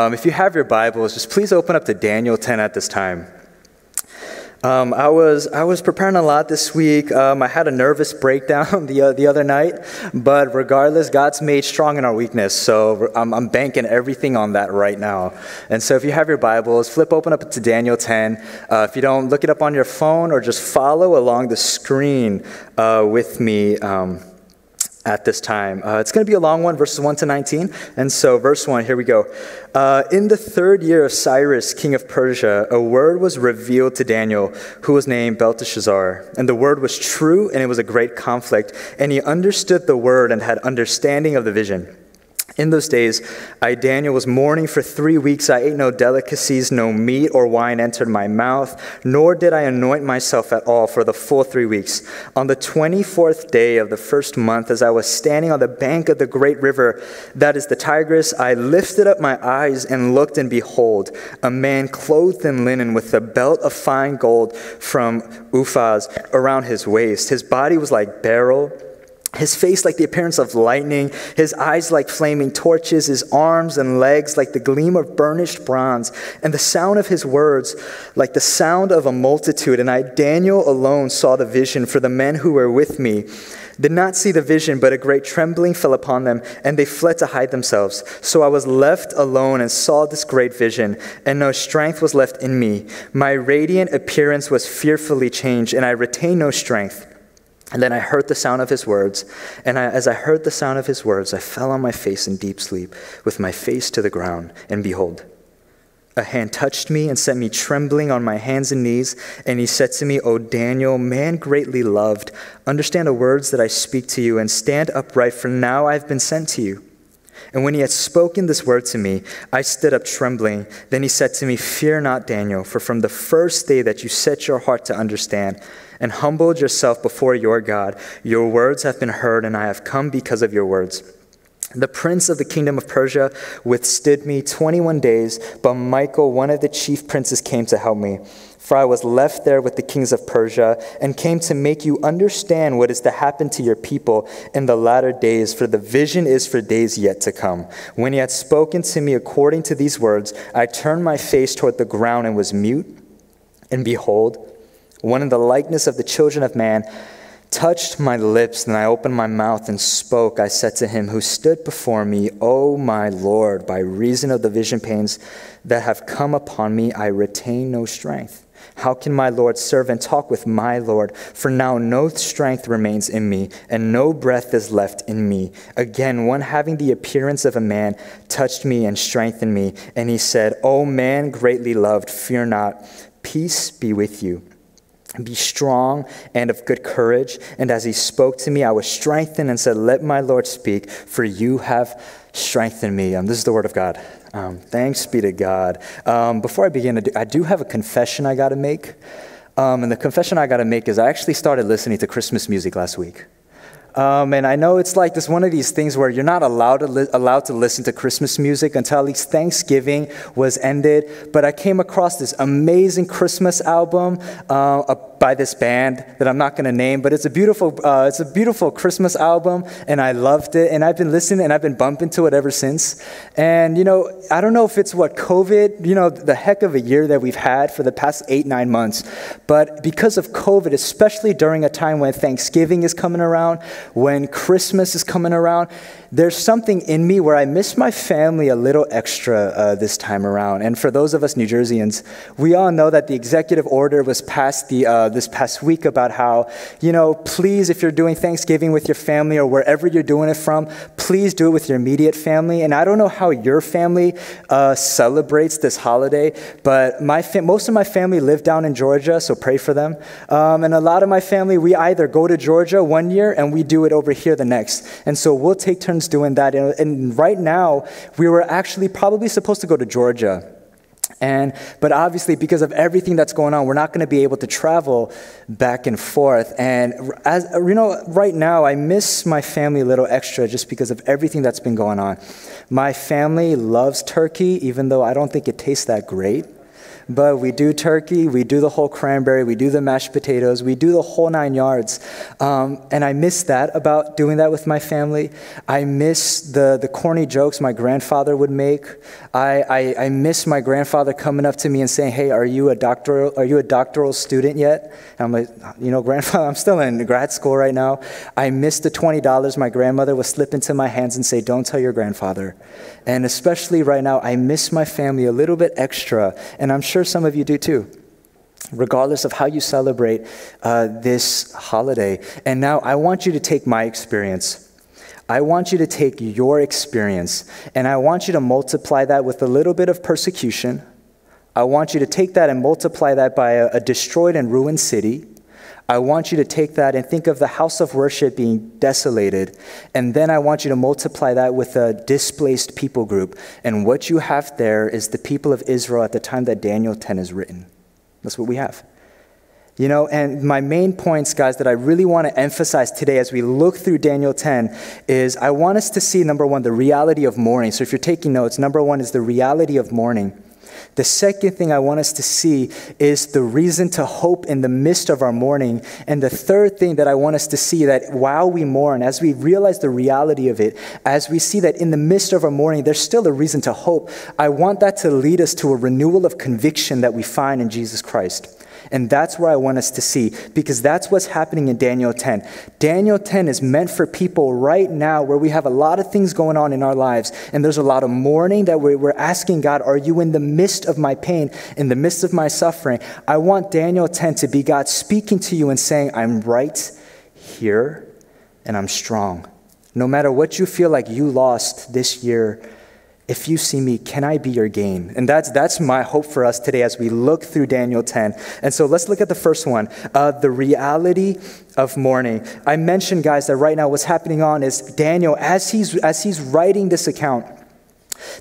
Um, if you have your Bibles, just please open up to Daniel 10 at this time. Um, I was I was preparing a lot this week. Um, I had a nervous breakdown the uh, the other night, but regardless, God's made strong in our weakness. So I'm, I'm banking everything on that right now. And so if you have your Bibles, flip open up to Daniel 10. Uh, if you don't, look it up on your phone or just follow along the screen uh, with me. Um, at this time. Uh, it's going to be a long one, verses 1 to 19. And so, verse 1, here we go. Uh, in the third year of Cyrus, king of Persia, a word was revealed to Daniel, who was named Belteshazzar. And the word was true, and it was a great conflict. And he understood the word and had understanding of the vision. In those days, I, Daniel, was mourning for three weeks. I ate no delicacies, no meat or wine entered my mouth, nor did I anoint myself at all for the full three weeks. On the 24th day of the first month, as I was standing on the bank of the great river, that is the Tigris, I lifted up my eyes and looked, and behold, a man clothed in linen with a belt of fine gold from Uphaz around his waist. His body was like beryl his face like the appearance of lightning, his eyes like flaming torches, his arms and legs like the gleam of burnished bronze, and the sound of his words like the sound of a multitude. And I, Daniel, alone saw the vision, for the men who were with me did not see the vision, but a great trembling fell upon them, and they fled to hide themselves. So I was left alone and saw this great vision, and no strength was left in me. My radiant appearance was fearfully changed, and I retained no strength. And then I heard the sound of his words, and I, as I heard the sound of his words, I fell on my face in deep sleep, with my face to the ground. And behold, a hand touched me and set me trembling on my hands and knees. And he said to me, O Daniel, man greatly loved, understand the words that I speak to you, and stand upright, for now I have been sent to you. And when he had spoken this word to me, I stood up trembling. Then he said to me, Fear not, Daniel, for from the first day that you set your heart to understand, and humbled yourself before your God. Your words have been heard, and I have come because of your words. The prince of the kingdom of Persia withstood me 21 days, but Michael, one of the chief princes, came to help me. For I was left there with the kings of Persia, and came to make you understand what is to happen to your people in the latter days, for the vision is for days yet to come. When he had spoken to me according to these words, I turned my face toward the ground and was mute. And behold, one in the likeness of the children of man, touched my lips, and I opened my mouth and spoke. I said to him who stood before me, O my Lord, by reason of the vision pains that have come upon me, I retain no strength. How can my Lord serve and talk with my Lord? For now no strength remains in me, and no breath is left in me. Again, one having the appearance of a man touched me and strengthened me, and he said, O man greatly loved, fear not, peace be with you. Be strong and of good courage. And as he spoke to me, I was strengthened and said, Let my Lord speak, for you have strengthened me. Um, this is the word of God. Um, thanks be to God. Um, before I begin, I do, have a confession I got to make. Um, and the confession I got to make is I actually started listening to Christmas music last week. Um, and I know it's like this one of these things where you're not allowed to li- allowed to listen to Christmas music until at least Thanksgiving was ended. But I came across this amazing Christmas album uh, by this band that I'm not going to name, but it's a beautiful uh, it's a beautiful Christmas album, and I loved it. And I've been listening and I've been bumping to it ever since. And you know, I don't know if it's what COVID, you know, the heck of a year that we've had for the past eight nine months, but because of COVID, especially during a time when Thanksgiving is coming around when Christmas is coming around, there's something in me where I miss my family a little extra uh, this time around. And for those of us New Jerseyans, we all know that the executive order was passed the, uh, this past week about how, you know, please, if you're doing Thanksgiving with your family or wherever you're doing it from, please do it with your immediate family. And I don't know how your family uh, celebrates this holiday, but my fa- most of my family live down in Georgia, so pray for them. Um, and a lot of my family, we either go to Georgia one year and we do it over here the next. And so we'll take turns doing that. And, and right now, we were actually probably supposed to go to Georgia. And, but obviously, because of everything that's going on, we're not going to be able to travel back and forth. And as you know, right now, I miss my family a little extra just because of everything that's been going on. My family loves turkey, even though I don't think it tastes that great. But we do turkey, we do the whole cranberry, we do the mashed potatoes, we do the whole nine yards. Um, and I miss that about doing that with my family. I miss the, the corny jokes my grandfather would make. I, I, I miss my grandfather coming up to me and saying, Hey, are you a doctoral, are you a doctoral student yet? And I'm like, You know, grandfather, I'm still in grad school right now. I miss the $20 my grandmother would slip into my hands and say, Don't tell your grandfather. And especially right now, I miss my family a little bit extra. And I'm sure some of you do too regardless of how you celebrate uh, this holiday. And now I want you to take my experience. I want you to take your experience and I want you to multiply that with a little bit of persecution. I want you to take that and multiply that by a, a destroyed and ruined city. I want you to take that and think of the house of worship being desolated. And then I want you to multiply that with a displaced people group. And what you have there is the people of Israel at the time that Daniel 10 is written. That's what we have. You know, and my main points, guys, that I really want to emphasize today as we look through Daniel 10 is I want us to see, number one, the reality of mourning. So if you're taking notes, number one is the reality of mourning. The second thing I want us to see is the reason to hope in the midst of our mourning. And the third thing that I want us to see that while we mourn, as we realize the reality of it, as we see that in the midst of our mourning, there's still a reason to hope, I want that to lead us to a renewal of conviction that we find in Jesus Christ. And that's where I want us to see, because that's what's happening in Daniel 10. Daniel 10 is meant for people right now where we have a lot of things going on in our lives, and there's a lot of mourning that we're asking God, Are you in the midst of my pain, in the midst of my suffering? I want Daniel 10 to be God speaking to you and saying, I'm right here and I'm strong. No matter what you feel like you lost this year, if you see me, can I be your gain? And that's, that's my hope for us today as we look through Daniel 10. And so let's look at the first one uh, the reality of mourning. I mentioned, guys, that right now what's happening on is Daniel, as he's, as he's writing this account,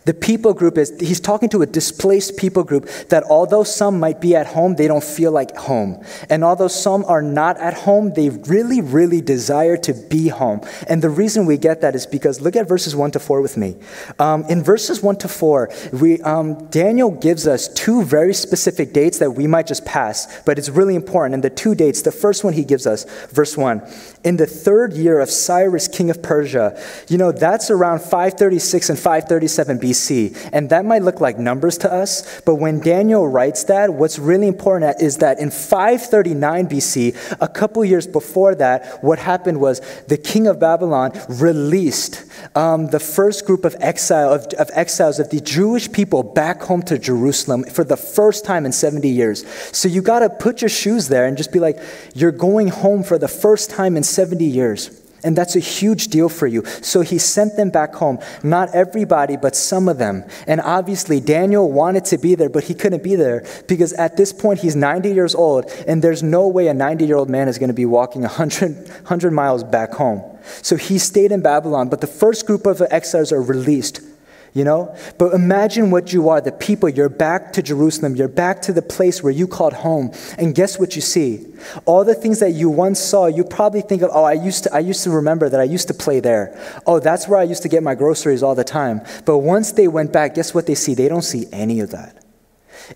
the people group is, he's talking to a displaced people group that although some might be at home, they don't feel like home. And although some are not at home, they really, really desire to be home. And the reason we get that is because look at verses 1 to 4 with me. Um, in verses 1 to 4, we, um, Daniel gives us two very specific dates that we might just pass, but it's really important. And the two dates, the first one he gives us, verse 1, in the third year of Cyrus, king of Persia, you know, that's around 536 and 537 BC. And that might look like numbers to us, but when Daniel writes that, what's really important is that in 539 BC, a couple years before that, what happened was the king of Babylon released um, the first group of, exile, of, of exiles of the Jewish people back home to Jerusalem for the first time in 70 years. So you got to put your shoes there and just be like, you're going home for the first time in 70 years. And that's a huge deal for you. So he sent them back home. Not everybody, but some of them. And obviously, Daniel wanted to be there, but he couldn't be there because at this point he's 90 years old, and there's no way a 90 year old man is going to be walking 100, 100 miles back home. So he stayed in Babylon, but the first group of exiles are released you know? But imagine what you are the people, you're back to Jerusalem, you're back to the place where you called home. And guess what you see? All the things that you once saw, you probably think of, oh, I used to, I used to remember that I used to play there. Oh, that's where I used to get my groceries all the time. But once they went back, guess what they see? They don't see any of that.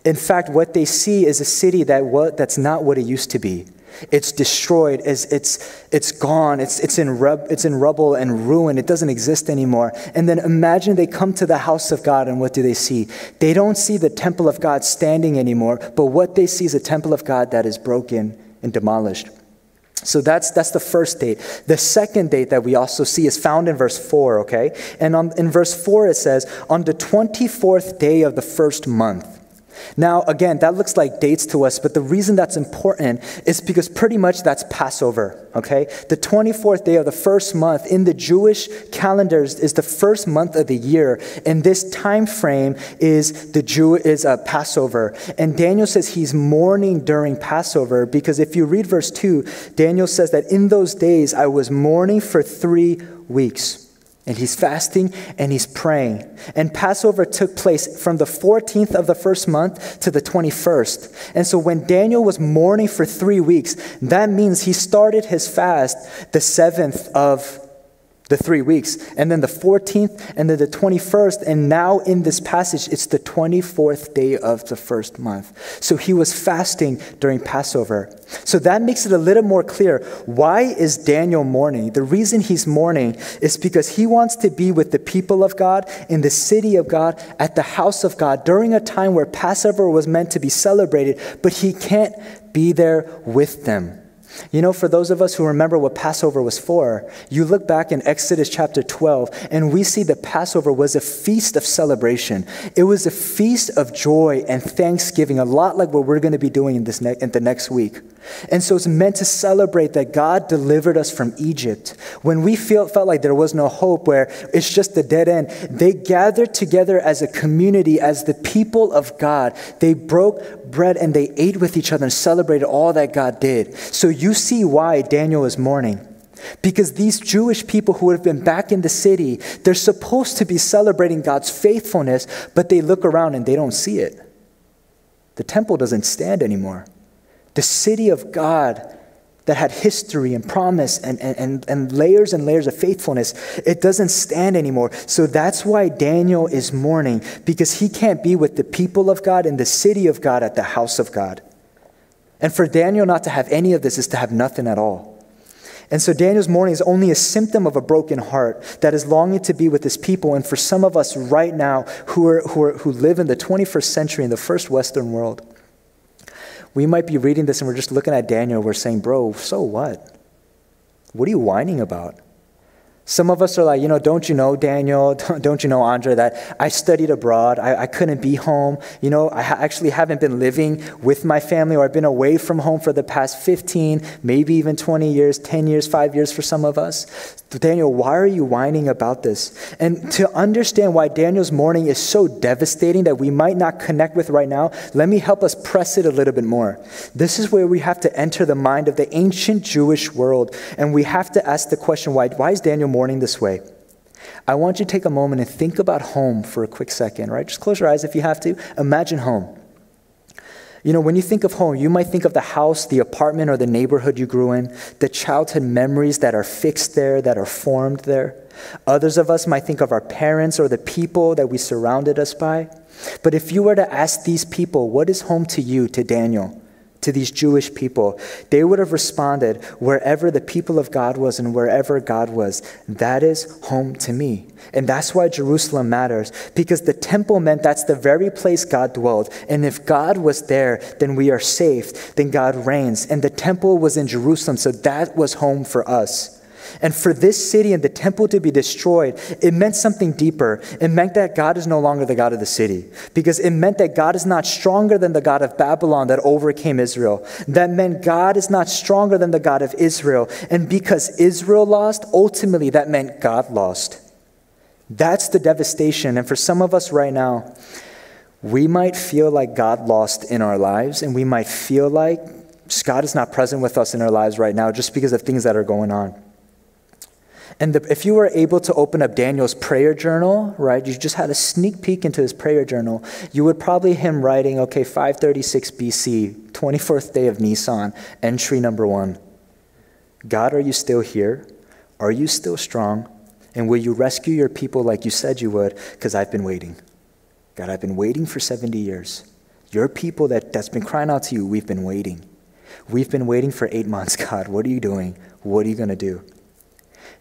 In fact, what they see is a city that what, that's not what it used to be. It's destroyed. It's, it's, it's gone. It's, it's, in rub, it's in rubble and ruin. It doesn't exist anymore. And then imagine they come to the house of God, and what do they see? They don't see the temple of God standing anymore, but what they see is a temple of God that is broken and demolished. So that's, that's the first date. The second date that we also see is found in verse 4, okay? And on, in verse 4 it says, On the 24th day of the first month, now, again, that looks like dates to us, but the reason that's important is because pretty much that's Passover, okay? The 24th day of the first month in the Jewish calendars is the first month of the year, and this time frame is the Jew is a Passover. And Daniel says he's mourning during Passover because if you read verse 2, Daniel says that in those days I was mourning for 3 weeks. And he's fasting and he's praying. And Passover took place from the 14th of the first month to the 21st. And so when Daniel was mourning for three weeks, that means he started his fast the 7th of the three weeks, and then the 14th, and then the 21st, and now in this passage, it's the 24th day of the first month. So he was fasting during Passover. So that makes it a little more clear. Why is Daniel mourning? The reason he's mourning is because he wants to be with the people of God in the city of God, at the house of God, during a time where Passover was meant to be celebrated, but he can't be there with them. You know, for those of us who remember what Passover was for, you look back in Exodus chapter 12, and we see that Passover was a feast of celebration. It was a feast of joy and thanksgiving, a lot like what we're going to be doing in, this ne- in the next week. And so it's meant to celebrate that God delivered us from Egypt. When we feel, felt like there was no hope, where it's just a dead end, they gathered together as a community, as the people of God. They broke bread and they ate with each other and celebrated all that God did. So see why Daniel is mourning. Because these Jewish people who have been back in the city, they're supposed to be celebrating God's faithfulness, but they look around and they don't see it. The temple doesn't stand anymore. The city of God that had history and promise and, and, and layers and layers of faithfulness, it doesn't stand anymore. So that's why Daniel is mourning, because he can't be with the people of God in the city of God at the house of God. And for Daniel not to have any of this is to have nothing at all. And so Daniel's mourning is only a symptom of a broken heart that is longing to be with his people. And for some of us right now who, are, who, are, who live in the 21st century in the first Western world, we might be reading this and we're just looking at Daniel, we're saying, Bro, so what? What are you whining about? Some of us are like, you know, don't you know, Daniel? Don't you know, Andre, that I studied abroad. I, I couldn't be home. You know, I ha- actually haven't been living with my family or I've been away from home for the past 15, maybe even 20 years, 10 years, five years for some of us. Daniel, why are you whining about this? And to understand why Daniel's mourning is so devastating that we might not connect with right now, let me help us press it a little bit more. This is where we have to enter the mind of the ancient Jewish world. And we have to ask the question why, why is Daniel mourning this way. I want you to take a moment and think about home for a quick second, right? Just close your eyes if you have to. Imagine home. You know, when you think of home, you might think of the house, the apartment, or the neighborhood you grew in, the childhood memories that are fixed there, that are formed there. Others of us might think of our parents or the people that we surrounded us by. But if you were to ask these people, what is home to you, to Daniel? To these Jewish people, they would have responded, wherever the people of God was and wherever God was, that is home to me. And that's why Jerusalem matters, because the temple meant that's the very place God dwelled. And if God was there, then we are safe, then God reigns. And the temple was in Jerusalem, so that was home for us. And for this city and the temple to be destroyed, it meant something deeper. It meant that God is no longer the God of the city, because it meant that God is not stronger than the God of Babylon that overcame Israel. That meant God is not stronger than the God of Israel. And because Israel lost, ultimately that meant God lost. That's the devastation. And for some of us right now, we might feel like God lost in our lives, and we might feel like God is not present with us in our lives right now just because of things that are going on. And the, if you were able to open up Daniel's prayer journal, right, you just had a sneak peek into his prayer journal, you would probably him writing, okay, 536 BC, 24th day of Nisan, entry number one. God, are you still here? Are you still strong? And will you rescue your people like you said you would? Because I've been waiting. God, I've been waiting for 70 years. Your people that, that's been crying out to you, we've been waiting. We've been waiting for eight months, God. What are you doing? What are you going to do?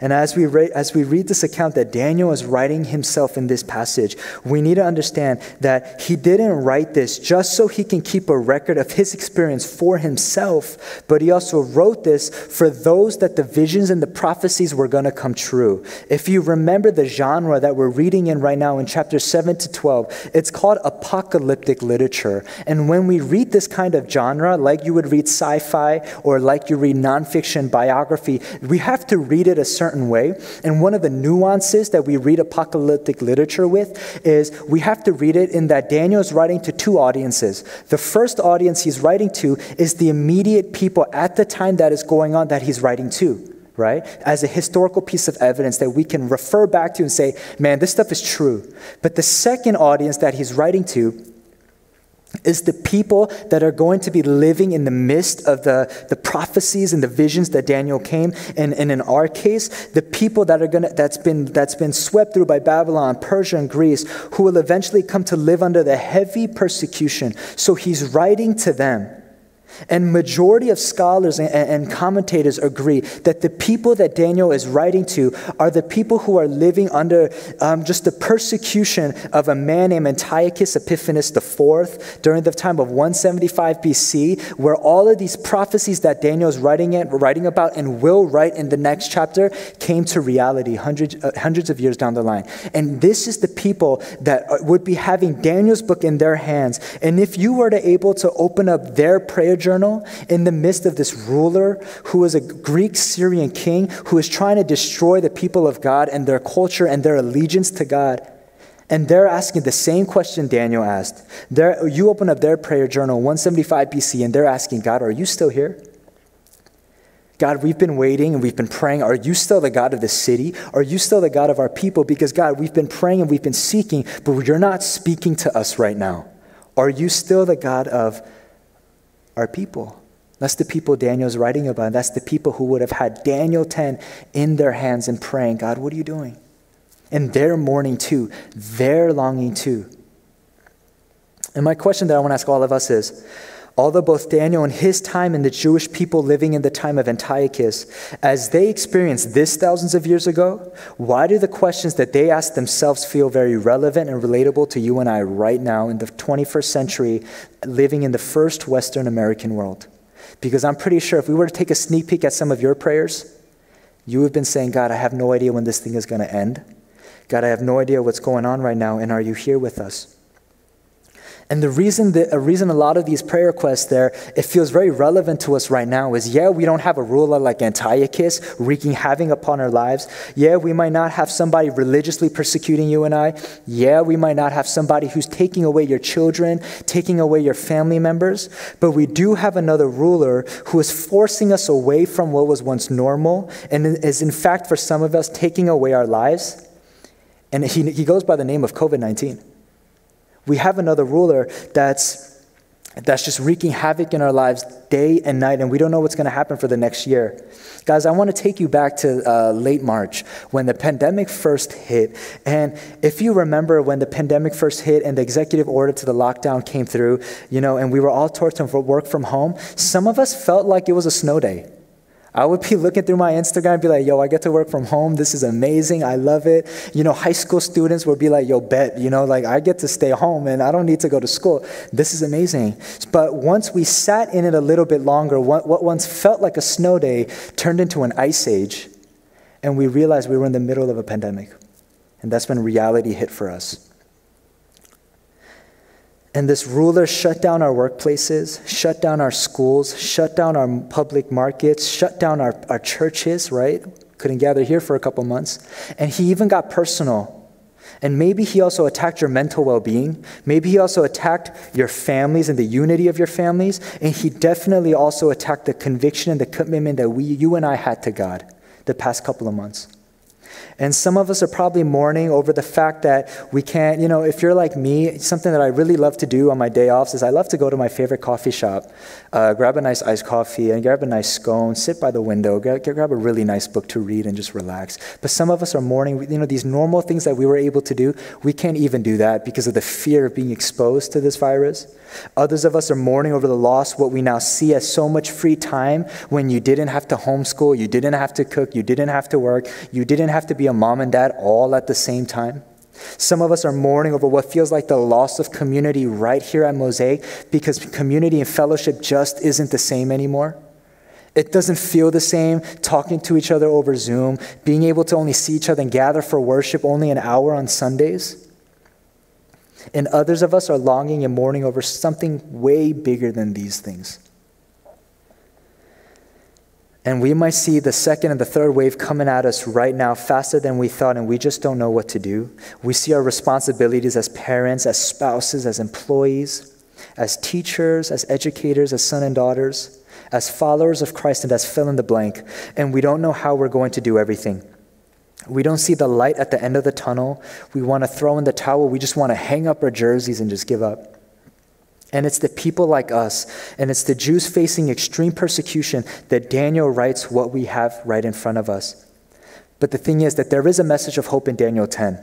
And as we, re- as we read this account that Daniel is writing himself in this passage, we need to understand that he didn't write this just so he can keep a record of his experience for himself, but he also wrote this for those that the visions and the prophecies were going to come true. If you remember the genre that we're reading in right now in chapter 7 to 12, it's called apocalyptic literature. And when we read this kind of genre, like you would read sci fi or like you read nonfiction biography, we have to read it a certain certain way. And one of the nuances that we read apocalyptic literature with is we have to read it in that Daniel is writing to two audiences. The first audience he's writing to is the immediate people at the time that is going on that he's writing to right? As a historical piece of evidence that we can refer back to and say, man, this stuff is true. But the second audience that he's writing to is the people that are going to be living in the midst of the, the prophecies and the visions that Daniel came. And, and in our case, the people that are gonna that's been that's been swept through by Babylon, Persia, and Greece, who will eventually come to live under the heavy persecution. So he's writing to them. And majority of scholars and, commentators agree that the people that Daniel is writing to are the people who are living under um, just the persecution of a man named Antiochus Epiphanes IV during the time of 175 BC, where all of these prophecies that Daniel is writing, it, writing about and will write in the next chapter came to reality hundreds, uh, hundreds of years down the line. And this is the people that uh, would be having Daniel's book in their hands. And if you were to able to open up their prayer journal in the midst of this ruler who is a Greek Syrian king who is trying to destroy the people of God and their culture and their allegiance to God. And they're asking the same question Daniel asked. They're, you open up their prayer journal, 175 BC, and they're asking, God, are you still here? God, we've been waiting and we've been praying. Are you still the God of the city? Are you still the God of our people? Because, God, we've been praying and we've been seeking, but you're not speaking to us right now. Are you still the God of our people. That's the people Daniel's writing about. That's the people who would have had Daniel 10 in their hands and praying, God, what are you doing? And they're mourning too. They're longing too. And my question that I want to ask all of us is Although both Daniel and his time and the Jewish people living in the time of Antiochus, as they experienced this thousands of years ago, why do the questions that they ask themselves feel very relevant and relatable to you and I right now in the 21st century, living in the first Western American world? Because I'm pretty sure if we were to take a sneak peek at some of your prayers, you have been saying, God, I have no idea when this thing is going to end. God, I have no idea what's going on right now, and are you here with us? And the reason that a reason a lot of these prayer requests there, it feels very relevant to us right now is yeah, we don't have a ruler like Antiochus wreaking havoc upon our lives. Yeah, we might not have somebody religiously persecuting you and I. Yeah, we might not have somebody who's taking away your children, taking away your family members. But we do have another ruler who is forcing us away from what was once normal and is in fact for some of us taking away our lives. And he, he goes by the name of COVID 19. We have another ruler that's that's just wreaking havoc in our lives day and night, and we don't know what's going to happen for the next year. Guys, I want to take you back to uh, late March when the pandemic first hit. And if you remember when the pandemic first hit and the executive order to the lockdown came through, you know, and we were all told to work from home, some of us felt like it was a snow day. I would be looking through my Instagram and be like, yo, I get to work from home. This is amazing. I love it. You know, high school students would be like, yo, bet, you know, like I get to stay home and I don't need to go to school. This is amazing. But once we sat in it a little bit longer, what, what once felt like a snow day turned into an ice age. And we realized we were in the middle of a pandemic. And that's when reality hit for us. And this ruler shut down our workplaces, shut down our schools, shut down our public markets, shut down our, our churches, right? Couldn't gather here for a couple months. And he even got personal. And maybe he also attacked your mental well being. Maybe he also attacked your families and the unity of your families. And he definitely also attacked the conviction and the commitment that we, you and I had to God the past couple of months. And some of us are probably mourning over the fact that we can't, you know, if you're like me, something that I really love to do on my day offs is I love to go to my favorite coffee shop, uh, grab a nice iced coffee and grab a nice scone, sit by the window, grab, grab a really nice book to read and just relax. But some of us are mourning, you know, these normal things that we were able to do, we can't even do that because of the fear of being exposed to this virus. Others of us are mourning over the loss, what we now see as so much free time when you didn't have to homeschool, you didn't have to cook, you didn't have to work, you didn't have to be a mom and dad all at the same time. Some of us are mourning over what feels like the loss of community right here at Mosaic because community and fellowship just isn't the same anymore. It doesn't feel the same talking to each other over Zoom, being able to only see each other and gather for worship only an hour on Sundays. And others of us are longing and mourning over something way bigger than these things. And we might see the second and the third wave coming at us right now faster than we thought, and we just don't know what to do. We see our responsibilities as parents, as spouses, as employees, as teachers, as educators, as sons and daughters, as followers of Christ, and as fill in the blank. And we don't know how we're going to do everything. We don't see the light at the end of the tunnel. We want to throw in the towel. We just want to hang up our jerseys and just give up. And it's the people like us, and it's the Jews facing extreme persecution that Daniel writes what we have right in front of us. But the thing is that there is a message of hope in Daniel 10.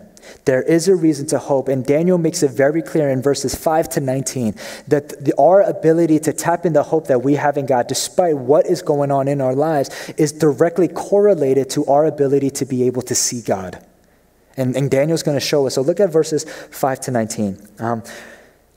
There is a reason to hope, and Daniel makes it very clear in verses 5 to 19 that the, our ability to tap into the hope that we have in God, despite what is going on in our lives, is directly correlated to our ability to be able to see God. And, and Daniel's going to show us. So look at verses 5 to 19. Um,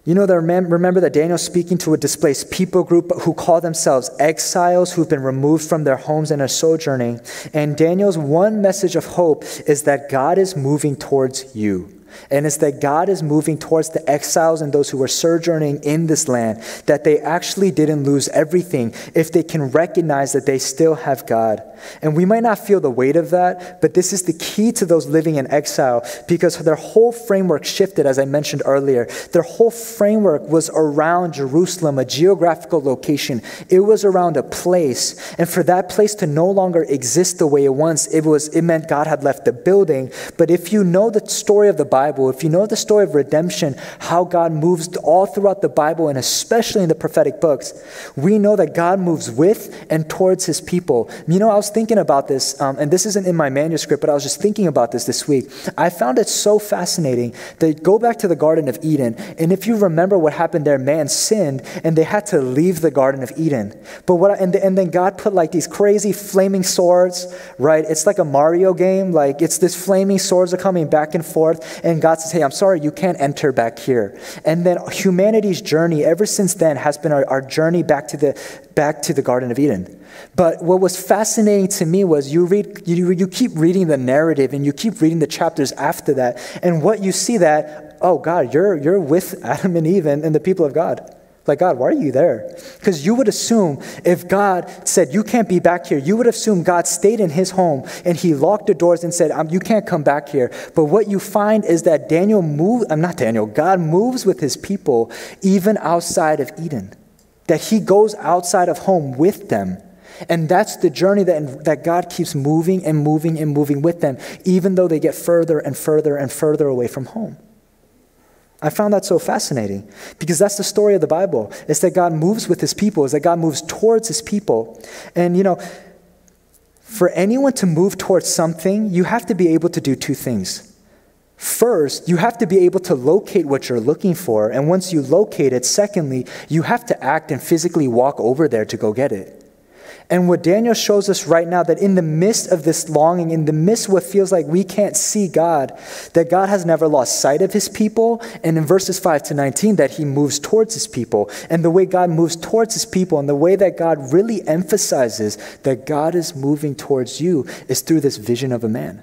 you know, remember that Daniel's speaking to a displaced people group who call themselves exiles who've been removed from their homes and are sojourning. And Daniel's one message of hope is that God is moving towards you. And it's that God is moving towards the exiles and those who are sojourning in this land, that they actually didn't lose everything if they can recognize that they still have God. And we might not feel the weight of that, but this is the key to those living in exile because their whole framework shifted, as I mentioned earlier. Their whole framework was around Jerusalem, a geographical location. It was around a place. And for that place to no longer exist the way it once, it, was, it meant God had left the building. But if you know the story of the Bible, if you know the story of redemption, how God moves all throughout the Bible and especially in the prophetic books, we know that God moves with and towards his people. You know, I was thinking about this, um, and this isn't in my manuscript, but I was just thinking about this this week. I found it so fascinating that go back to the Garden of Eden, and if you remember what happened there, man sinned and they had to leave the Garden of Eden. But what, I, and, and then God put like these crazy flaming swords, right? It's like a Mario game, like it's this flaming swords are coming back and forth, and God says, Hey, I'm sorry, you can't enter back here. And then humanity's journey ever since then has been our, our journey back to, the, back to the Garden of Eden. But what was fascinating to me was you, read, you, you keep reading the narrative and you keep reading the chapters after that. And what you see that, oh, God, you're, you're with Adam and Eve and, and the people of God. Like, God, why are you there? Because you would assume if God said, You can't be back here, you would assume God stayed in his home and he locked the doors and said, um, You can't come back here. But what you find is that Daniel moves, I'm not Daniel, God moves with his people even outside of Eden, that he goes outside of home with them. And that's the journey that, that God keeps moving and moving and moving with them, even though they get further and further and further away from home. I found that so fascinating because that's the story of the Bible. It's that God moves with his people, it's that God moves towards his people. And you know, for anyone to move towards something, you have to be able to do two things. First, you have to be able to locate what you're looking for. And once you locate it, secondly, you have to act and physically walk over there to go get it. And what Daniel shows us right now, that in the midst of this longing, in the midst of what feels like we can't see God, that God has never lost sight of his people. And in verses 5 to 19, that he moves towards his people. And the way God moves towards his people, and the way that God really emphasizes that God is moving towards you, is through this vision of a man.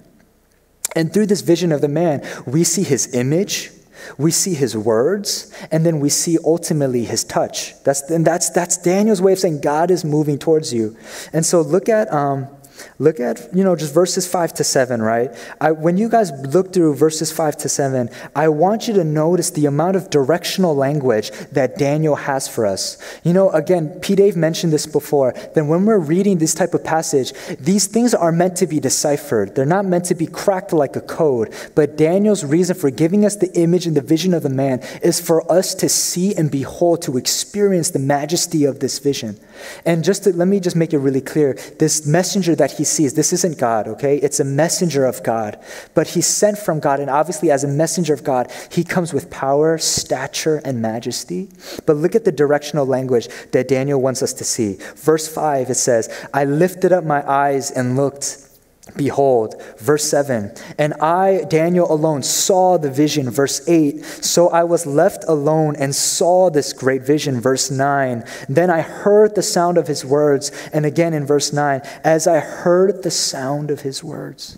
And through this vision of the man, we see his image, we see his words, and then we see ultimately his touch. That's, and that's, that's Daniel's way of saying God is moving towards you. And so look at um, Look at, you know, just verses 5 to 7, right? I, when you guys look through verses 5 to 7, I want you to notice the amount of directional language that Daniel has for us. You know, again, P. Dave mentioned this before, that when we're reading this type of passage, these things are meant to be deciphered. They're not meant to be cracked like a code. But Daniel's reason for giving us the image and the vision of the man is for us to see and behold, to experience the majesty of this vision. And just to, let me just make it really clear this messenger that he sees, this isn't God, okay? It's a messenger of God. But he's sent from God, and obviously, as a messenger of God, he comes with power, stature, and majesty. But look at the directional language that Daniel wants us to see. Verse 5, it says, I lifted up my eyes and looked Behold, verse 7, and I, Daniel alone, saw the vision. Verse 8, so I was left alone and saw this great vision. Verse 9, then I heard the sound of his words. And again in verse 9, as I heard the sound of his words.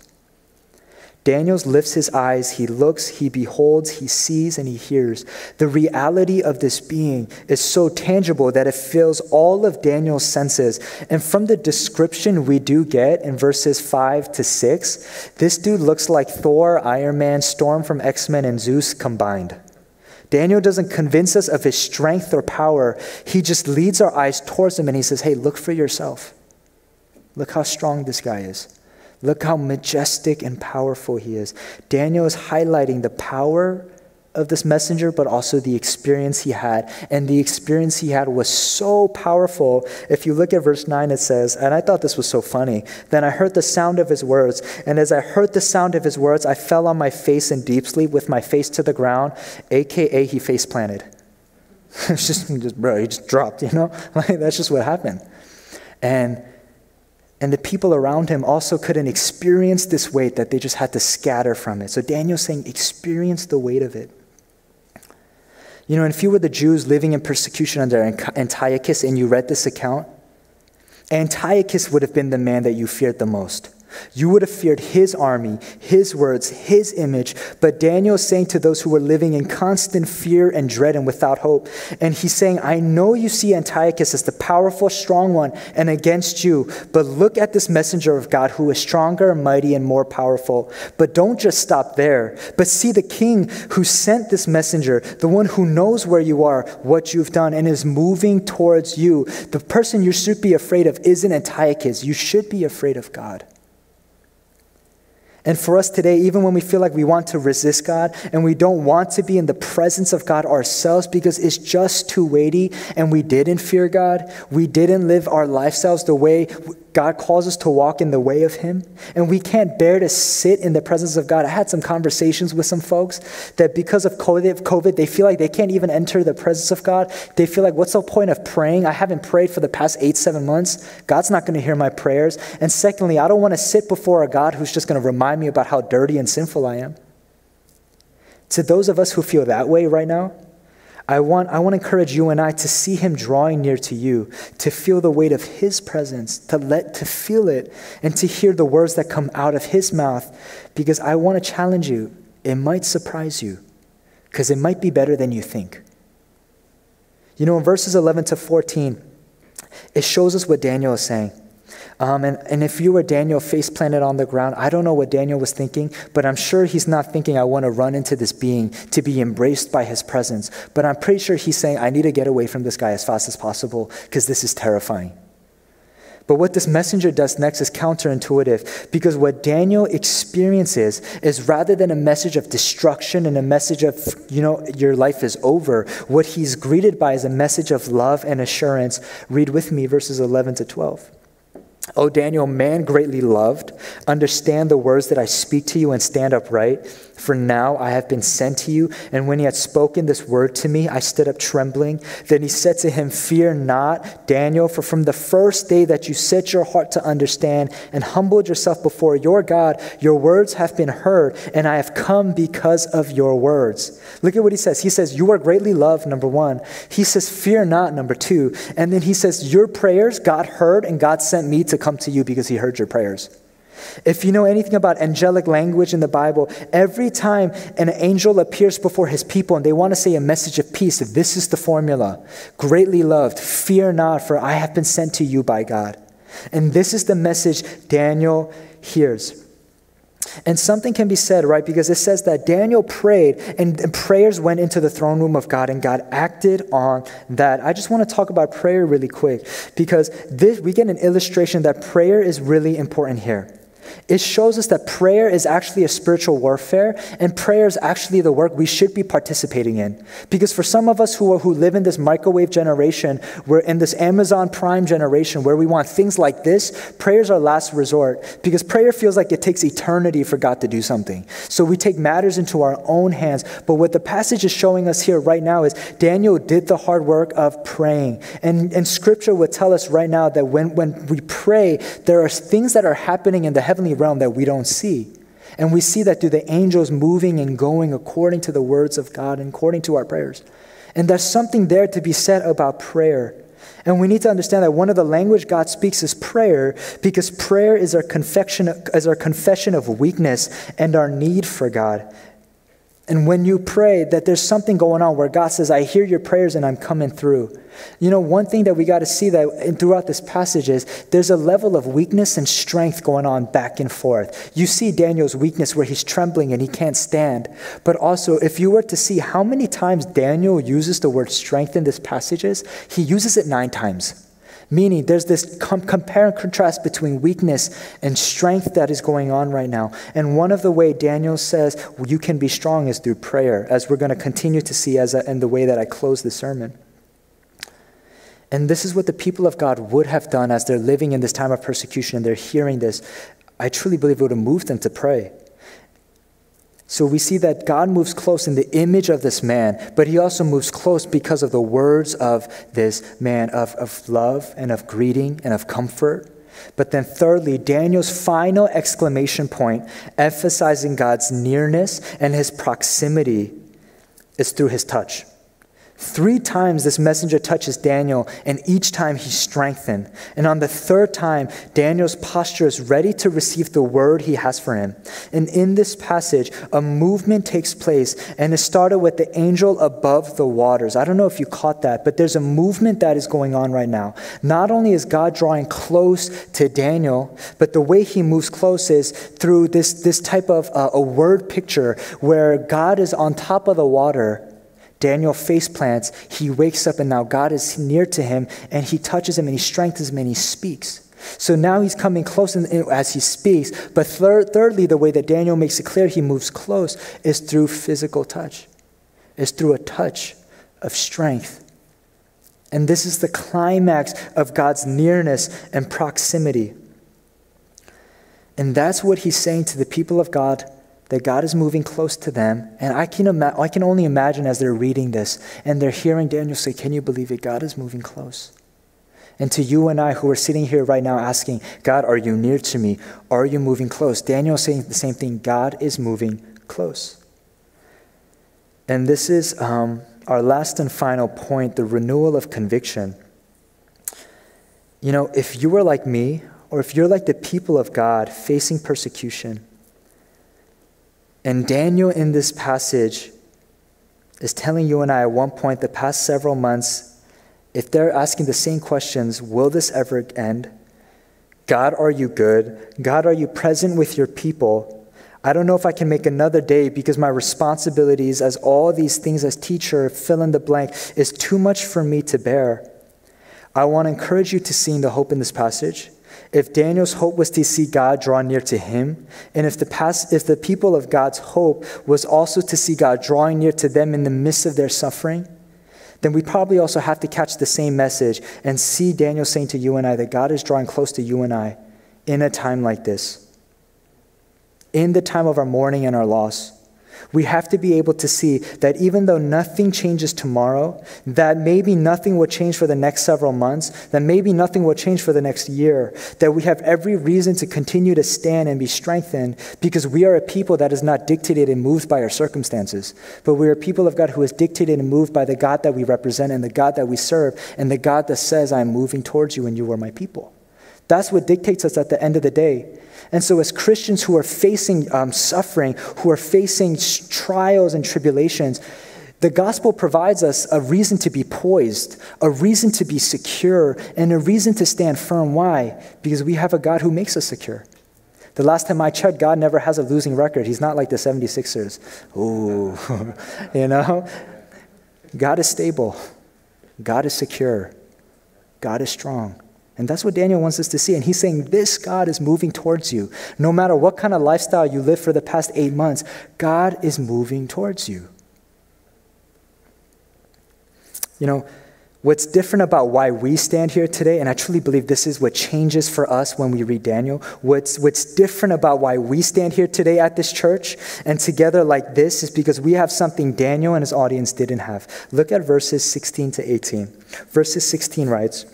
Daniel lifts his eyes, he looks, he beholds, he sees, and he hears. The reality of this being is so tangible that it fills all of Daniel's senses. And from the description we do get in verses 5 to 6, this dude looks like Thor, Iron Man, Storm from X Men, and Zeus combined. Daniel doesn't convince us of his strength or power, he just leads our eyes towards him and he says, Hey, look for yourself. Look how strong this guy is. Look how majestic and powerful he is. Daniel is highlighting the power of this messenger, but also the experience he had. And the experience he had was so powerful. If you look at verse 9, it says, and I thought this was so funny. Then I heard the sound of his words. And as I heard the sound of his words, I fell on my face in deep sleep with my face to the ground, aka he face planted. it's just, just, bro, he just dropped, you know? Like, that's just what happened. And and the people around him also couldn't experience this weight that they just had to scatter from it. So Daniel's saying, experience the weight of it. You know, and if you were the Jews living in persecution under Antiochus and you read this account, Antiochus would have been the man that you feared the most. You would have feared his army, his words, his image. But Daniel is saying to those who were living in constant fear and dread and without hope, and he's saying, I know you see Antiochus as the powerful, strong one and against you, but look at this messenger of God who is stronger, mighty, and more powerful. But don't just stop there, but see the king who sent this messenger, the one who knows where you are, what you've done, and is moving towards you. The person you should be afraid of isn't Antiochus. You should be afraid of God. And for us today, even when we feel like we want to resist God and we don't want to be in the presence of God ourselves because it's just too weighty and we didn't fear God, we didn't live our lifestyles the way God calls us to walk in the way of Him, and we can't bear to sit in the presence of God. I had some conversations with some folks that because of COVID, they feel like they can't even enter the presence of God. They feel like, what's the point of praying? I haven't prayed for the past eight, seven months. God's not going to hear my prayers. And secondly, I don't want to sit before a God who's just going to remind me about how dirty and sinful I am. To those of us who feel that way right now, I want, I want to encourage you and I to see him drawing near to you, to feel the weight of his presence, to let to feel it, and to hear the words that come out of his mouth. Because I want to challenge you. It might surprise you, because it might be better than you think. You know, in verses 11 to 14, it shows us what Daniel is saying. Um, and, and if you were Daniel face planted on the ground, I don't know what Daniel was thinking, but I'm sure he's not thinking, I want to run into this being to be embraced by his presence. But I'm pretty sure he's saying, I need to get away from this guy as fast as possible because this is terrifying. But what this messenger does next is counterintuitive because what Daniel experiences is rather than a message of destruction and a message of, you know, your life is over, what he's greeted by is a message of love and assurance. Read with me verses 11 to 12. O Daniel, man greatly loved, understand the words that I speak to you and stand upright. For now I have been sent to you. And when he had spoken this word to me, I stood up trembling. Then he said to him, Fear not, Daniel, for from the first day that you set your heart to understand and humbled yourself before your God, your words have been heard, and I have come because of your words. Look at what he says. He says, You are greatly loved, number one. He says, Fear not, number two. And then he says, Your prayers God heard, and God sent me to come to you because he heard your prayers. If you know anything about angelic language in the Bible, every time an angel appears before his people and they want to say a message of peace, this is the formula greatly loved, fear not, for I have been sent to you by God. And this is the message Daniel hears. And something can be said, right? Because it says that Daniel prayed and, and, prayers went into the throne room of God and God acted on that. I just want to talk about prayer really quick because this, we get an illustration that prayer is really important here. It shows us that prayer is actually a spiritual warfare, and prayer is actually the work we should be participating in. Because for some of us who, are, who live in this microwave generation, we're in this Amazon Prime generation where we want things like this, prayer is our last resort. Because prayer feels like it takes eternity for God to do something. So we take matters into our own hands. But what the passage is showing us here right now is Daniel did the hard work of praying. And, and scripture would tell us right now that when, when we pray, there are things that are happening in the heavenly heavenly realm that we don't see. And we see that through the angels moving and going according to the words of God and according to our prayers. And there's something there to be said about prayer. And we need to understand that one of the language God speaks is prayer because prayer is our confession, is our confession of weakness and our need for God. And when you pray, that there's something going on where God says, I hear your prayers and I'm coming through. You know, one thing that we got to see that throughout this passage is there's a level of weakness and strength going on back and forth. You see Daniel's weakness where he's trembling and he can't stand. But also, if you were to see how many times Daniel uses the word strength in this passages, he uses it nine times. Meaning, there's this com- compare and contrast between weakness and strength that is going on right now. And one of the way Daniel says you can be strong is through prayer, as we're going to continue to see as a, in the way that I close the sermon. And this is what the people of God would have done as they're living in this time of persecution and they're hearing this. I truly believe it would have moved them to pray. So we see that God moves close in the image of this man, but he also moves close because of the words of this man of, of love and of greeting and of comfort. But then, thirdly, Daniel's final exclamation point, emphasizing God's nearness and his proximity, is through his touch. Three times this messenger touches Daniel, and each time he's strengthened. And on the third time, Daniel's posture is ready to receive the word he has for him. And in this passage, a movement takes place, and it started with the angel above the waters. I don't know if you caught that, but there's a movement that is going on right now. Not only is God drawing close to Daniel, but the way he moves close is through this, this type of uh, a word picture where God is on top of the water Daniel face plants, he wakes up and now God is near to him and he touches him and he strengthens him and he speaks. So now he's coming close as he speaks. But third, thirdly, the way that Daniel makes it clear he moves close is through physical touch, is through a touch of strength. And this is the climax of God's nearness and proximity. And that's what he's saying to the people of God that God is moving close to them. And I can, ima- I can only imagine as they're reading this and they're hearing Daniel say, Can you believe it? God is moving close. And to you and I who are sitting here right now asking, God, are you near to me? Are you moving close? Daniel saying the same thing God is moving close. And this is um, our last and final point the renewal of conviction. You know, if you were like me, or if you're like the people of God facing persecution, and Daniel, in this passage, is telling you and I at one point, the past several months, if they're asking the same questions, will this ever end? God, are you good? God, are you present with your people? I don't know if I can make another day because my responsibilities as all these things as teacher, fill in the blank, is too much for me to bear. I want to encourage you to see the hope in this passage. If Daniel's hope was to see God draw near to him, and if the, past, if the people of God's hope was also to see God drawing near to them in the midst of their suffering, then we probably also have to catch the same message and see Daniel saying to you and I that God is drawing close to you and I in a time like this, in the time of our mourning and our loss. We have to be able to see that even though nothing changes tomorrow, that maybe nothing will change for the next several months, that maybe nothing will change for the next year, that we have every reason to continue to stand and be strengthened because we are a people that is not dictated and moved by our circumstances, but we are people of God who is dictated and moved by the God that we represent and the God that we serve and the God that says, I'm moving towards you and you are my people. That's what dictates us at the end of the day. And so, as Christians who are facing um, suffering, who are facing trials and tribulations, the gospel provides us a reason to be poised, a reason to be secure, and a reason to stand firm. Why? Because we have a God who makes us secure. The last time I checked, God never has a losing record. He's not like the 76ers. Ooh, you know? God is stable. God is secure. God is strong. And that's what Daniel wants us to see. And he's saying, This God is moving towards you. No matter what kind of lifestyle you live for the past eight months, God is moving towards you. You know, what's different about why we stand here today, and I truly believe this is what changes for us when we read Daniel, what's, what's different about why we stand here today at this church and together like this is because we have something Daniel and his audience didn't have. Look at verses 16 to 18. Verses 16 writes,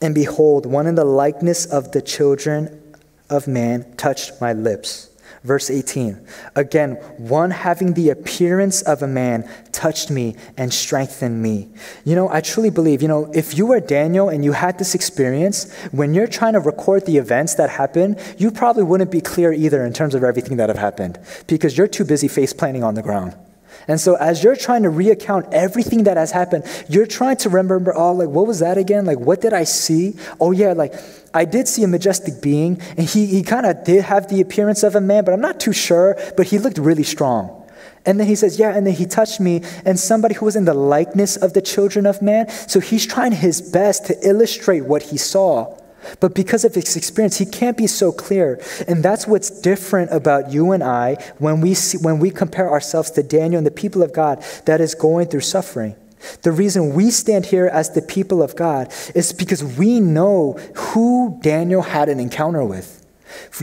and behold, one in the likeness of the children of man touched my lips. Verse 18. Again, one having the appearance of a man touched me and strengthened me. You know, I truly believe, you know, if you were Daniel and you had this experience, when you're trying to record the events that happened, you probably wouldn't be clear either in terms of everything that have happened because you're too busy face planting on the ground. And so as you're trying to reaccount everything that has happened, you're trying to remember, oh, like, what was that again? Like, what did I see? Oh, yeah, like, I did see a majestic being, and he, he kind of did have the appearance of a man, but I'm not too sure, but he looked really strong. And then he says, Yeah, and then he touched me, and somebody who was in the likeness of the children of man. So he's trying his best to illustrate what he saw. But because of his experience, he can't be so clear. And that's what's different about you and I when we, see, when we compare ourselves to Daniel and the people of God that is going through suffering. The reason we stand here as the people of God is because we know who Daniel had an encounter with.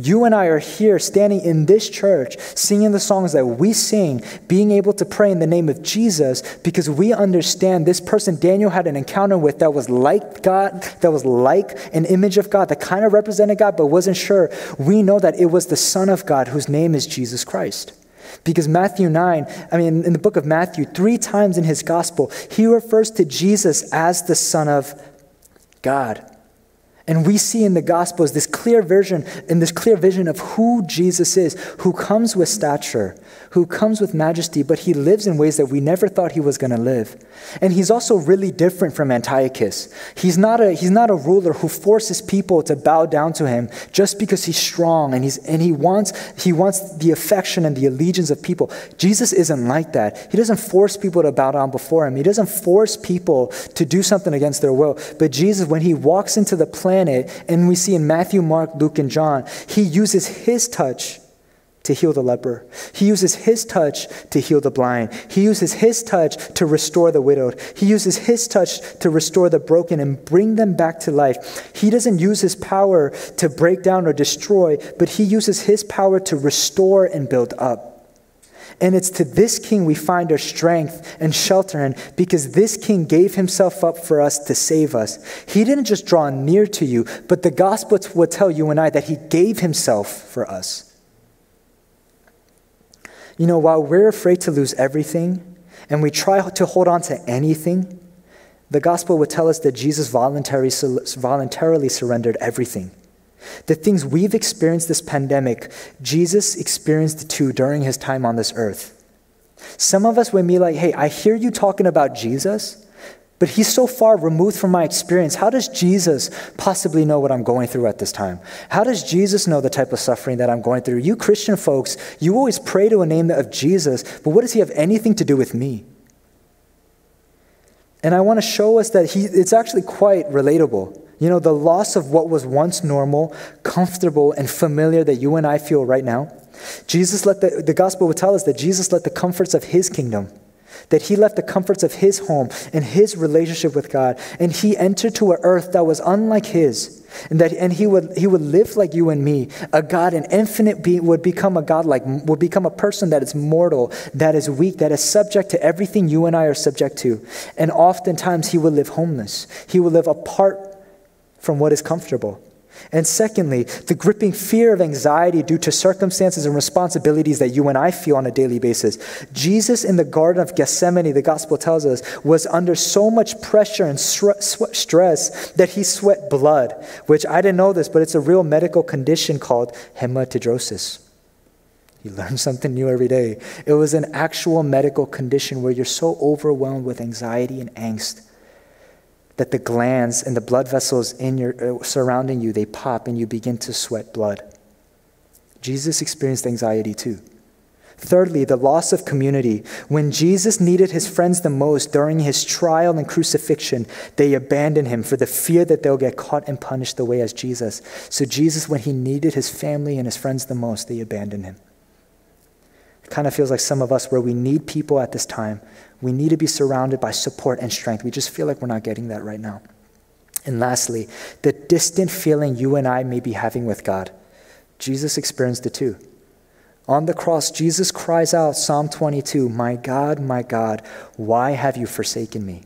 You and I are here standing in this church, singing the songs that we sing, being able to pray in the name of Jesus because we understand this person Daniel had an encounter with that was like God, that was like an image of God, that kind of represented God but wasn't sure. We know that it was the Son of God whose name is Jesus Christ. Because Matthew 9, I mean, in the book of Matthew, three times in his gospel, he refers to Jesus as the Son of God. And we see in the Gospels this clear vision, in this clear vision of who Jesus is, who comes with stature, who comes with majesty, but he lives in ways that we never thought he was going to live. And he's also really different from Antiochus. He's not, a, he's not a ruler who forces people to bow down to him just because he's strong and, he's, and he, wants, he wants the affection and the allegiance of people. Jesus isn't like that. He doesn't force people to bow down before him, he doesn't force people to do something against their will. But Jesus, when he walks into the plan, planet, and we see in Matthew, Mark, Luke, and John, he uses his touch to heal the leper. He uses his touch to heal the blind. He uses his touch to restore the widowed. He uses his touch to restore the broken and bring them back to life. He doesn't use his power to break down or destroy, but he uses his power to restore and build up. And it's to this king we find our strength and shelter in because this king gave himself up for us to save us. He didn't just draw near to you, but the gospel will tell you and I that he gave himself for us. You know, while we're afraid to lose everything and we try to hold on to anything, the gospel would tell us that Jesus voluntarily, voluntarily surrendered everything. The things we've experienced this pandemic, Jesus experienced too during his time on this earth. Some of us would be like, hey, I hear you talking about Jesus, but he's so far removed from my experience. How does Jesus possibly know what I'm going through at this time? How does Jesus know the type of suffering that I'm going through? You Christian folks, you always pray to a name of Jesus, but what does he have anything to do with me? And I want to show us that he, it's actually quite relatable. You know, the loss of what was once normal, comfortable, and familiar that you and I feel right now. Jesus let the, the gospel would tell us that Jesus let the comforts of his kingdom, that he left the comforts of his home and his relationship with God, and he entered to an earth that was unlike his. And that and he would he would live like you and me. A God, an infinite being would become a God like would become a person that is mortal, that is weak, that is subject to everything you and I are subject to. And oftentimes he would live homeless. He would live apart from what is comfortable. And secondly, the gripping fear of anxiety due to circumstances and responsibilities that you and I feel on a daily basis. Jesus in the Garden of Gethsemane, the gospel tells us, was under so much pressure and stress that he sweat blood, which I didn't know this, but it's a real medical condition called hematidrosis. You learn something new every day. It was an actual medical condition where you're so overwhelmed with anxiety and angst that the glands and the blood vessels in your, uh, surrounding you, they pop and you begin to sweat blood. Jesus experienced anxiety too. Thirdly, the loss of community. When Jesus needed his friends the most during his trial and crucifixion, they abandoned him for the fear that they'll get caught and punished the way as Jesus. So, Jesus, when he needed his family and his friends the most, they abandoned him. It kind of feels like some of us where we need people at this time, we need to be surrounded by support and strength. We just feel like we're not getting that right now. And lastly, the distant feeling you and I may be having with God. Jesus experienced it too. On the cross, Jesus cries out, Psalm 22, My God, my God, why have you forsaken me?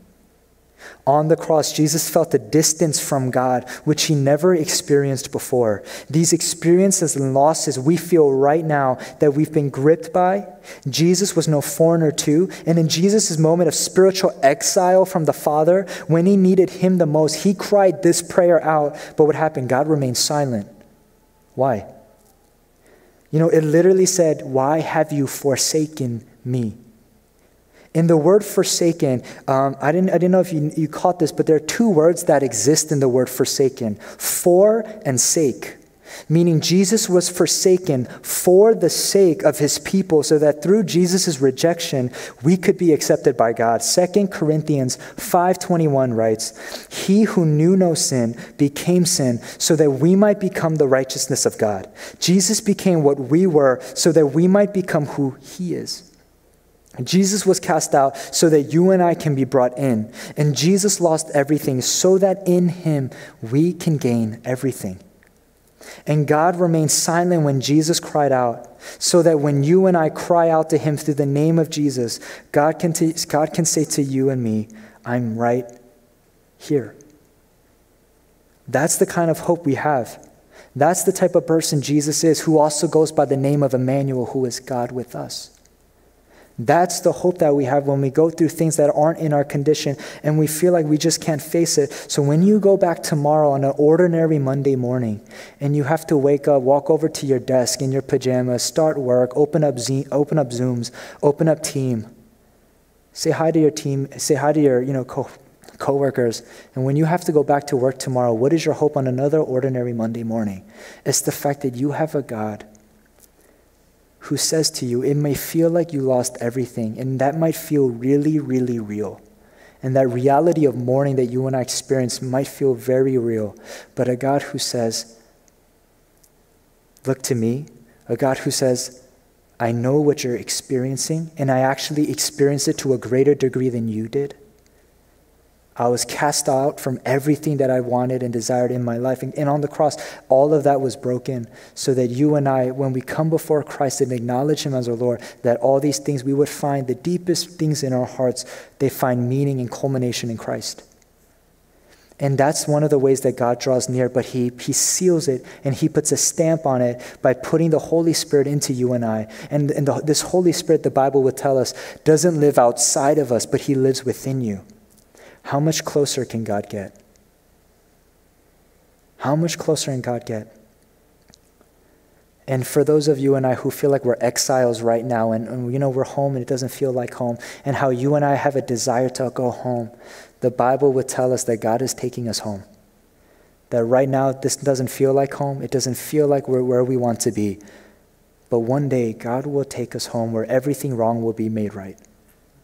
On the cross, Jesus felt a distance from God, which he never experienced before. These experiences and losses we feel right now that we've been gripped by, Jesus was no foreigner to. And in Jesus' moment of spiritual exile from the Father, when he needed him the most, he cried this prayer out. But what happened? God remained silent. Why? You know, it literally said, Why have you forsaken me? In the word forsaken, um, I, didn't, I didn't know if you, you caught this, but there are two words that exist in the word forsaken for and sake. meaning Jesus was forsaken for the sake of his people so that through Jesus' rejection we could be accepted by God. 2 Corinthians 5:21 writes, "He who knew no sin became sin so that we might become the righteousness of God. Jesus became what we were so that we might become who he is." Jesus was cast out so that you and I can be brought in. And Jesus lost everything so that in him we can gain everything. And God remained silent when Jesus cried out, so that when you and I cry out to Him through the name of Jesus, God can, t- God can say to you and me, I'm right here. That's the kind of hope we have. That's the type of person Jesus is, who also goes by the name of Emmanuel, who is God with us. That's the hope that we have when we go through things that aren't in our condition and we feel like we just can't face it. So when you go back tomorrow on an ordinary Monday morning and you have to wake up, walk over to your desk in your pajamas, start work, open up, Z- open up Zooms, open up team, say hi to your team, say hi to your you know, co- coworkers. And when you have to go back to work tomorrow, what is your hope on another ordinary Monday morning? It's the fact that you have a God who says to you, it may feel like you lost everything, and that might feel really, really real. And that reality of mourning that you and I experience might feel very real. But a God who says, Look to me, a God who says, I know what you're experiencing, and I actually experienced it to a greater degree than you did. I was cast out from everything that I wanted and desired in my life. And, and, on the cross, all of that was broken so that you and I, when we come before Christ and acknowledge Him as our Lord, that all these things we would find the deepest things in our hearts, they find meaning and culmination in Christ. And that's one of the ways that God draws near, but he, he seals it and He puts a stamp on it by putting the Holy Spirit into you and I. And, and the, this Holy Spirit, the Bible would tell us, doesn't live outside of us, but He lives within you. How much closer can God get? How much closer can God get? And for those of you and I who feel like we're exiles right now and, and, you know we're home and it doesn't feel like home, and how you and I have a desire to go home, the Bible would tell us that God is taking us home. That right now this doesn't feel like home, it doesn't feel like we're where we want to be. But one day God will take us home where everything wrong will be made right,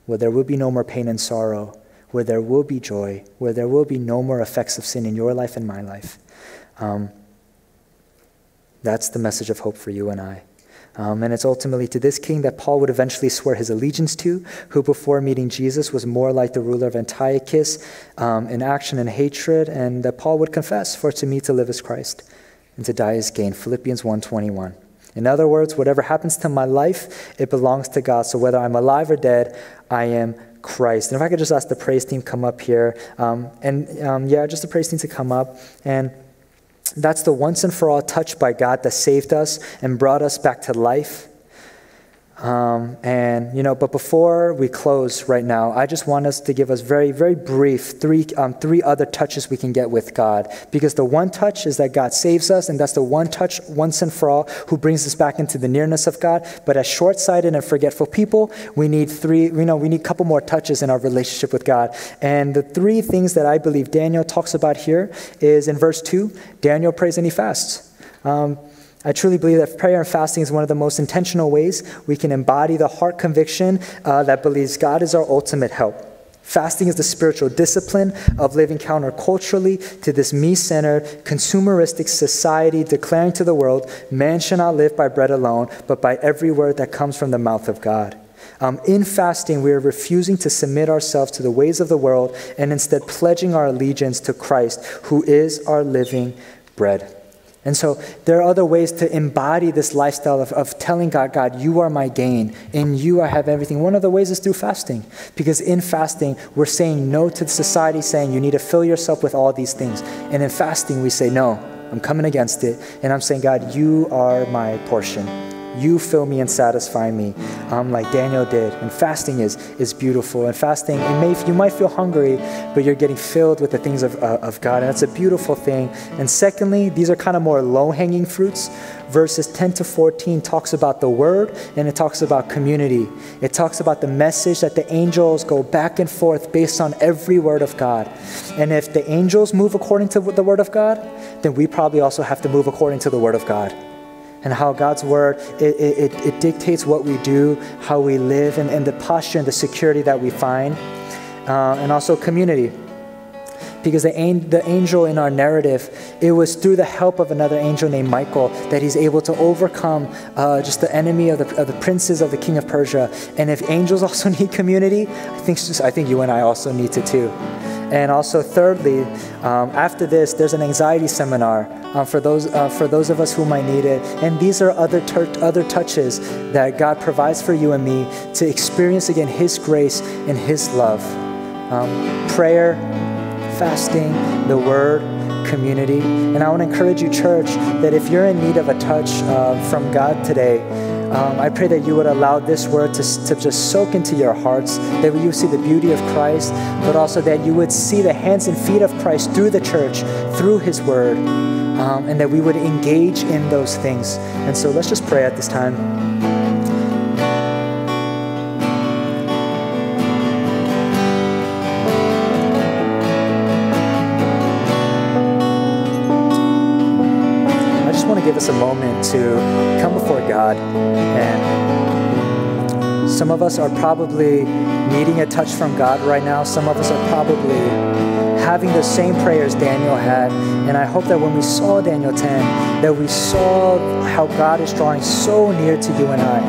where there will be no more pain and sorrow, where there will be joy, where there will be no more effects of sin in your life and my life. Um, that's the message of hope for you and I. Um, and it's ultimately to this king that Paul would eventually swear his allegiance to, who before meeting Jesus was more like the ruler of Antiochus um, in action and hatred, and that Paul would confess, for to me to live is Christ, and to die is gain. Philippians 1.21. In other words, whatever happens to my life, it belongs to God. So whether I'm alive or dead, I am Christ. And if I could just ask the praise team come up here, um, and um, yeah, just the praise team to come up, and that's the once and for all touch by God that saved us and brought us back to life. Um, and, you know, but before we close right now, I just want us to give us very, very brief three, um, three other touches we can get with God. Because the one touch is that God saves us, and that's the one touch once and for all who brings us back into the nearness of God. But as short sighted and forgetful people, we need three, you know, we need a couple more touches in our relationship with God. And the three things that I believe Daniel talks about here is in verse 2, Daniel prays and he fasts. Um, I truly believe that prayer and fasting is one of the most intentional ways we can embody the heart conviction uh, that believes God is our ultimate help. Fasting is the spiritual discipline of living counterculturally to this me centered, consumeristic society, declaring to the world, man shall not live by bread alone, but by every word that comes from the mouth of God. Um, in fasting, we are refusing to submit ourselves to the ways of the world and instead pledging our allegiance to Christ, who is our living bread. And so there are other ways to embody this lifestyle of, of telling God, God, you are my gain. In you I have everything. One of the ways is through fasting. Because in fasting, we're saying no to society saying you need to fill yourself with all these things. And in fasting, we say, no, I'm coming against it. And I'm saying, God, you are my portion. You fill me and satisfy me, um, like Daniel did. And fasting is, is beautiful. And fasting, may, you might feel hungry, but you're getting filled with the things of, uh, of God. And that's a beautiful thing. And secondly, these are kind of more low hanging fruits verses 10 to 14 talks about the word and it talks about community. It talks about the message that the angels go back and forth based on every word of God. And if the angels move according to the word of God, then we probably also have to move according to the word of God. And how God's word, it, it, it dictates what we do, how we live, and, and the posture and the security that we find. Uh, and also community because the, the angel in our narrative, it was through the help of another angel named Michael that he's able to overcome uh, just the enemy of the, of the princes of the king of Persia. And if angels also need community, I think, I think you and I also need to too. And also, thirdly, um, after this, there's an anxiety seminar uh, for those uh, for those of us who might need it. And these are other ter- other touches that God provides for you and me to experience again His grace and His love. Um, prayer, fasting, the word, community. And I want to encourage you, church, that if you're in need of a touch uh, from God today, um, I pray that you would allow this word to, to just soak into your hearts, that you see the beauty of Christ, but also that you would see the hands and feet of Christ through the church, through his word, um, and that we would engage in those things. And so let's just pray at this time. Give us a moment to come before God. And some of us are probably needing a touch from God right now. Some of us are probably having the same prayers Daniel had. And I hope that when we saw Daniel 10, that we saw how God is drawing so near to you and I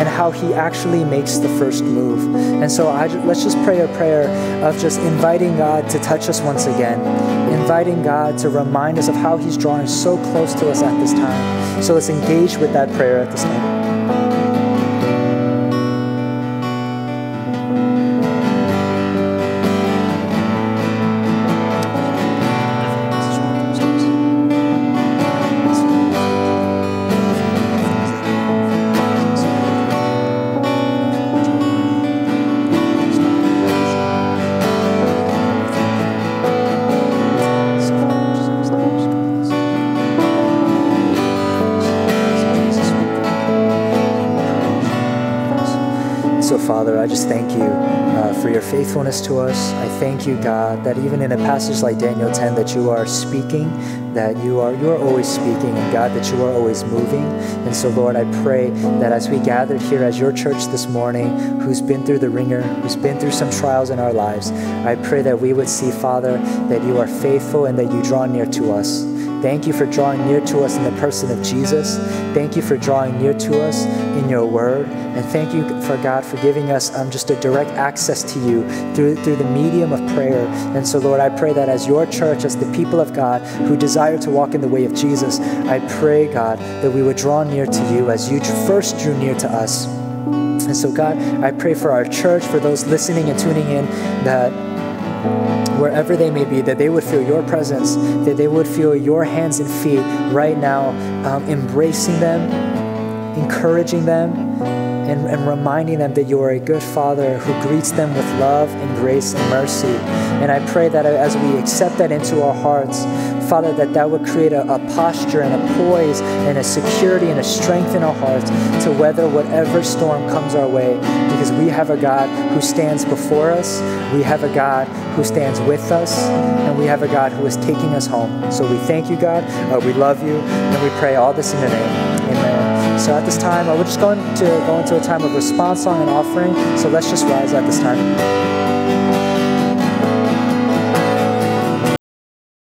and how he actually makes the first move. And so I, let's just pray a prayer of just inviting God to touch us once again inviting God to remind us of how He's drawing so close to us at this time. So let's engage with that prayer at this time. I thank you, God, that even in a passage like Daniel 10, that you are speaking, that you are you are always speaking, and God, that you are always moving. And so, Lord, I pray that as we gather here as your church this morning, who's been through the wringer, who's been through some trials in our lives, I pray that we would see, Father, that you are faithful and that you draw near to us. Thank you for drawing near to us in the person of Jesus. Thank you for drawing near to us in your word. And thank you for God for giving us um, just a direct access to you through, through the medium of prayer. And so, Lord, I pray that as your church, as the people of God who desire to walk in the way of Jesus, I pray, God, that we would draw near to you as you first drew near to us. And so, God, I pray for our church, for those listening and tuning in, that wherever they may be, that they would feel your presence, that they would feel your hands and feet right now, um, embracing them, encouraging them, and, and reminding them that you are a good Father who greets them with love and grace and mercy. And I pray that as we accept that into our hearts, Father, that that would create a, a, posture and a poise and a security and a strength in our hearts to weather whatever storm comes our way because we have a God who stands before us, we have a God who stands with us, and we have a God who is taking us home. So we thank you, God. Uh, we love you, and we pray all this in your name. Amen. So at this time, we're just going to go into a time of response song and offering. So let's just rise at this time.